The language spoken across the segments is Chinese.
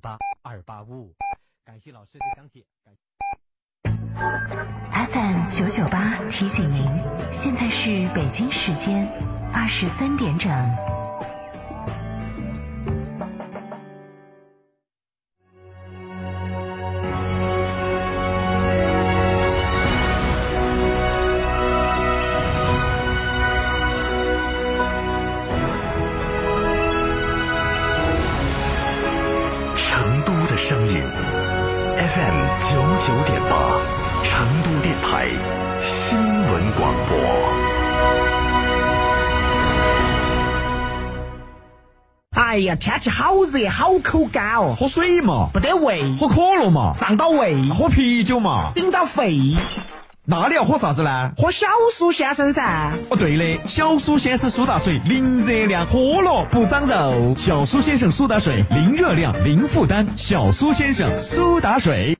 八二八五。感谢老师的讲解。感 FM 九九八提醒您，现在是北京时间二十三点整。哎呀，天气好热，好口干哦，喝水嘛，不得胃，喝可乐嘛，胀到胃，喝啤酒嘛，顶到肺。那你要喝啥子呢？喝小苏先生噻。哦，对的，小苏先生苏打水，零热量，喝了不长肉。小苏先生苏打水，零热量，零负担。小苏先生苏打水。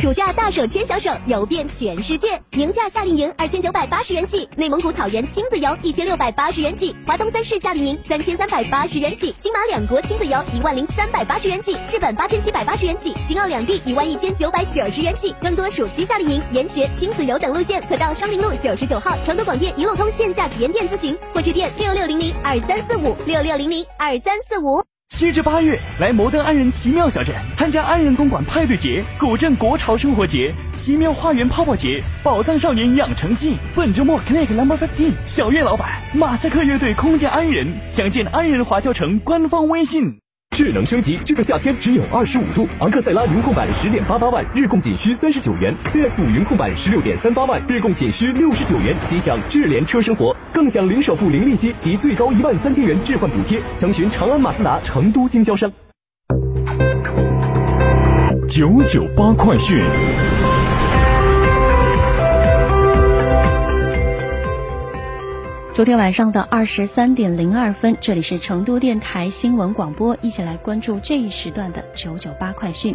暑假大手牵小手，游遍全世界，宁夏夏令营二千九百八十元起，内蒙古草原亲子游一千六百八十元起，华东三市夏令营三千三百八十元起，新马两国亲子游一万零三百八十元起，日本八千七百八十元起，新奥两地一万一千九百九十元起。更多暑期夏令营、研学、亲子游等路线，可到双林路九十九号成都广电一路通线下体验店咨询，或致电六六零零二三四五六六零零二三四五。七至八月，来摩登安仁奇妙小镇参加安仁公馆派对节、古镇国潮生活节、奇妙花园泡泡节、宝藏少年养成记。本周末，Click Number Fifteen 小月老板马赛克乐队空降安仁，详见安仁华侨城官方微信。智能升级，这个夏天只有二十五度。昂克赛拉云控版十点八八万，日供仅需三十九元；CX 五云控版十六点三八万，日供仅需六十九元。即享智联车生活，更享零首付、零利息及最高一万三千元置换补贴。详询长安马自达成都经销商。九九八快讯。昨天晚上的二十三点零二分，这里是成都电台新闻广播，一起来关注这一时段的九九八快讯。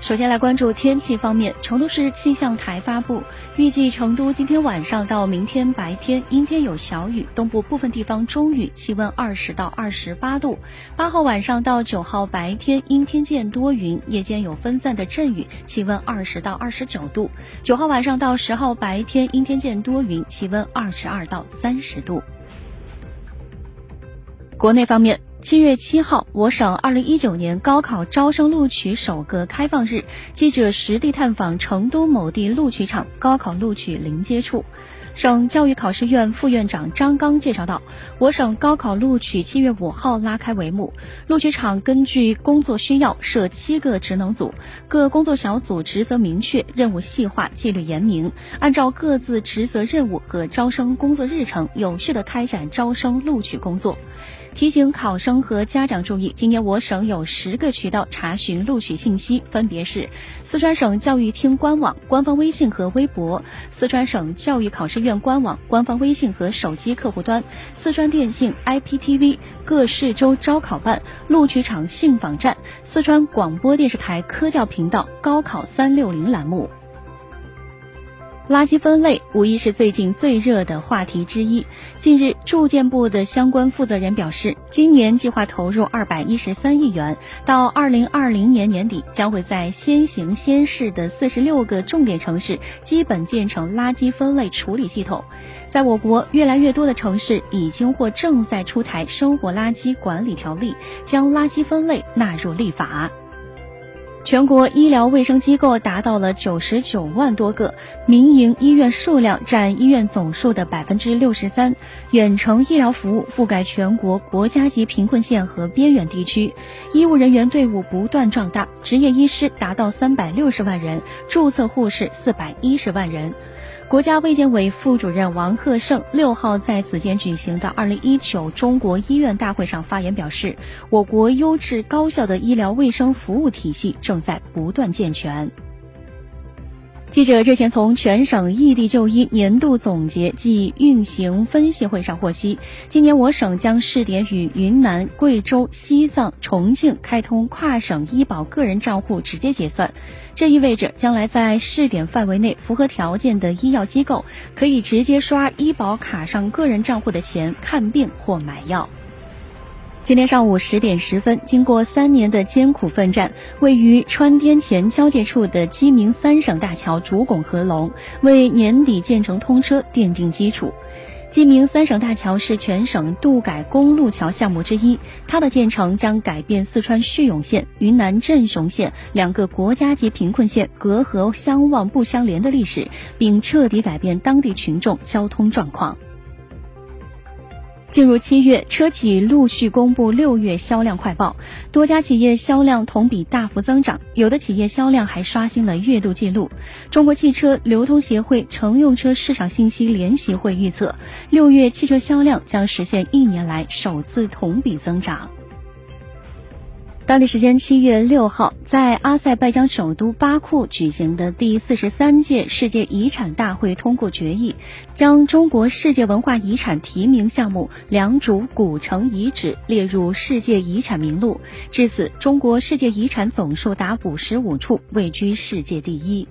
首先来关注天气方面，成都市气象台发布，预计成都今天晚上到明天白天阴天有小雨，东部部分地方中雨，气温二十到二十八度。八号晚上到九号白天阴天见多云，夜间有分散的阵雨，气温二十到二十九度。九号晚上到十号白天阴天见多云，气温二十二到三十度。国内方面。七月七号，我省二零一九年高考招生录取首个开放日，记者实地探访成都某地录取场高考录取临接处。省教育考试院副院长张刚介绍到，我省高考录取七月五号拉开帷幕，录取场根据工作需要设七个职能组，各工作小组职责明确，任务细化，纪律严明，按照各自职责任务和招生工作日程，有序地开展招生录取工作。提醒考生和家长注意，今年我省有十个渠道查询录取信息，分别是四川省教育厅官网、官方微信和微博、四川省教育考试院官网、官方微信和手机客户端、四川电信 IPTV、各市州招考办、录取场信访站、四川广播电视台科教频道“高考三六零”栏目。垃圾分类无疑是最近最热的话题之一。近日，住建部的相关负责人表示，今年计划投入二百一十三亿元，到二零二零年年底，将会在先行先试的四十六个重点城市基本建成垃圾分类处理系统。在我国，越来越多的城市已经或正在出台生活垃圾管理条例，将垃圾分类纳入立法。全国医疗卫生机构达到了九十九万多个，民营医院数量占医院总数的百分之六十三，远程医疗服务覆盖全国国家级贫困县和边远地区，医务人员队伍不断壮大，执业医师达到三百六十万人，注册护士四百一十万人。国家卫健委副主任王贺胜六号在此间举行的二零一九中国医院大会上发言表示，我国优质高效的医疗卫生服务体系正在不断健全。记者日前从全省异地就医年度总结暨运行分析会上获悉，今年我省将试点与云南、贵州、西藏、重庆开通跨省医保个人账户直接结算。这意味着，将来在试点范围内符合条件的医药机构，可以直接刷医保卡上个人账户的钱看病或买药。今天上午十点十分，经过三年的艰苦奋战，位于川滇黔交界处的鸡鸣三省大桥主拱合龙，为年底建成通车奠定基础。鸡鸣三省大桥是全省渡改公路桥项目之一，它的建成将改变四川叙永县、云南镇雄县两个国家级贫困县隔河相望不相连的历史，并彻底改变当地群众交通状况。进入七月，车企陆续公布六月销量快报，多家企业销量同比大幅增长，有的企业销量还刷新了月度记录。中国汽车流通协会乘用车市场信息联席会预测，六月汽车销量将实现一年来首次同比增长。当地时间七月六号，在阿塞拜疆首都巴库举行的第四十三届世界遗产大会通过决议，将中国世界文化遗产提名项目良渚古城遗址列入世界遗产名录。至此，中国世界遗产总数达五十五处，位居世界第一。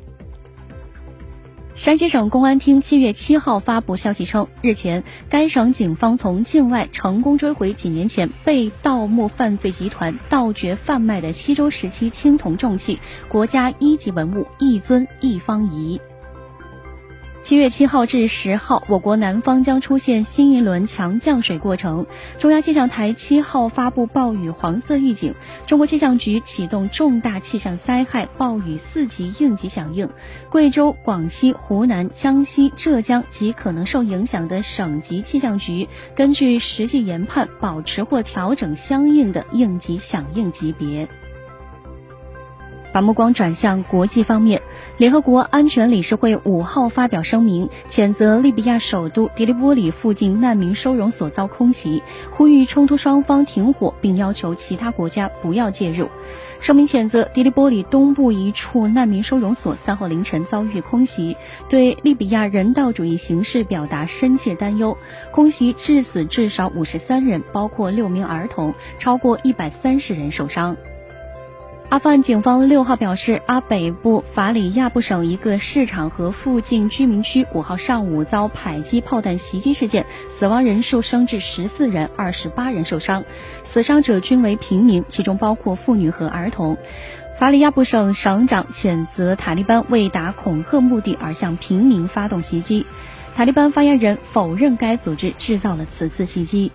山西省公安厅七月七号发布消息称，日前该省警方从境外成功追回几年前被盗墓犯罪集团盗掘贩卖的西周时期青铜重器——国家一级文物一尊一方仪。七月七号至十号，我国南方将出现新一轮强降水过程。中央气象台七号发布暴雨黄色预警，中国气象局启动重大气象灾害暴雨四级应急响应。贵州、广西、湖南、江西、浙江及可能受影响的省级气象局，根据实际研判，保持或调整相应的应急响应级别。把目光转向国际方面，联合国安全理事会五号发表声明，谴责利比亚首都迪利波里附近难民收容所遭空袭，呼吁冲突双方停火，并要求其他国家不要介入。声明谴责迪利波里东部一处难民收容所三号凌晨遭遇空袭，对利比亚人道主义形势表达深切担忧。空袭致死至少五十三人，包括六名儿童，超过一百三十人受伤。阿富汗警方六号表示，阿北部法里亚布省一个市场和附近居民区五号上午遭迫击炮弹袭击事件，死亡人数升至十四人，二十八人受伤，死伤者均为平民，其中包括妇女和儿童。法里亚布省省长谴责塔利班为达恐吓目的而向平民发动袭击，塔利班发言人否认该组织制造了此次袭击。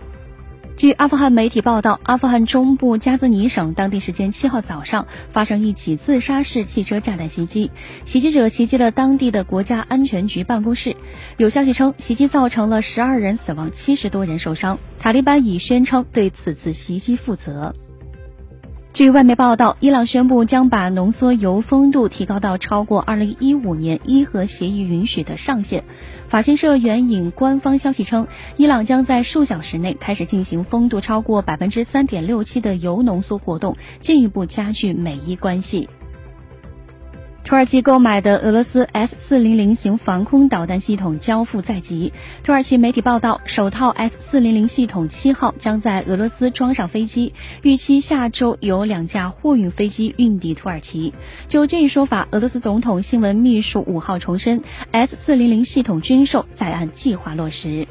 据阿富汗媒体报道，阿富汗中部加兹尼省当地时间七号早上发生一起自杀式汽车炸弹袭击，袭击者袭击了当地的国家安全局办公室。有消息称，袭击造成了十二人死亡，七十多人受伤。塔利班已宣称对此次袭击负责。据外媒报道，伊朗宣布将把浓缩铀丰度提高到超过2015年伊核协议允许的上限。法新社援引官方消息称，伊朗将在数小时内开始进行丰度超过3.67%的铀浓缩活动，进一步加剧美伊关系。土耳其购买的俄罗斯 S 四零零型防空导弹系统交付在即。土耳其媒体报道，首套 S 四零零系统七号将在俄罗斯装上飞机，预期下周有两架货运飞机运抵土耳其。就这一说法，俄罗斯总统新闻秘书五号重申，S 四零零系统军售在按计划落实。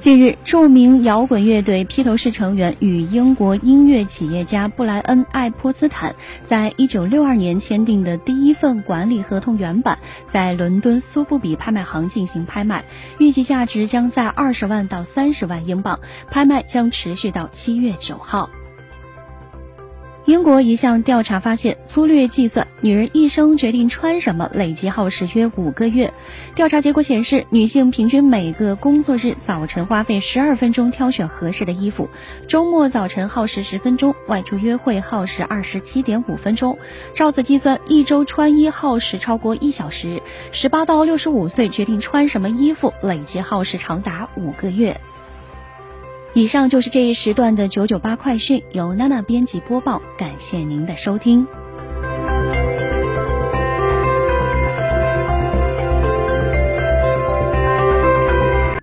近日，著名摇滚乐队披头士成员与英国音乐企业家布莱恩·爱泼斯坦在一九六二年签订的第一份管理合同原版，在伦敦苏富比拍卖行进行拍卖，预计价值将在二十万到三十万英镑，拍卖将持续到七月九号。英国一项调查发现，粗略计算，女人一生决定穿什么累计耗时约五个月。调查结果显示，女性平均每个工作日早晨花费十二分钟挑选合适的衣服，周末早晨耗时十分钟，外出约会耗时二十七点五分钟。照此计算，一周穿衣耗时超过一小时。十八到六十五岁决定穿什么衣服，累计耗时长达五个月。以上就是这一时段的九九八快讯，由娜娜编辑播报，感谢您的收听。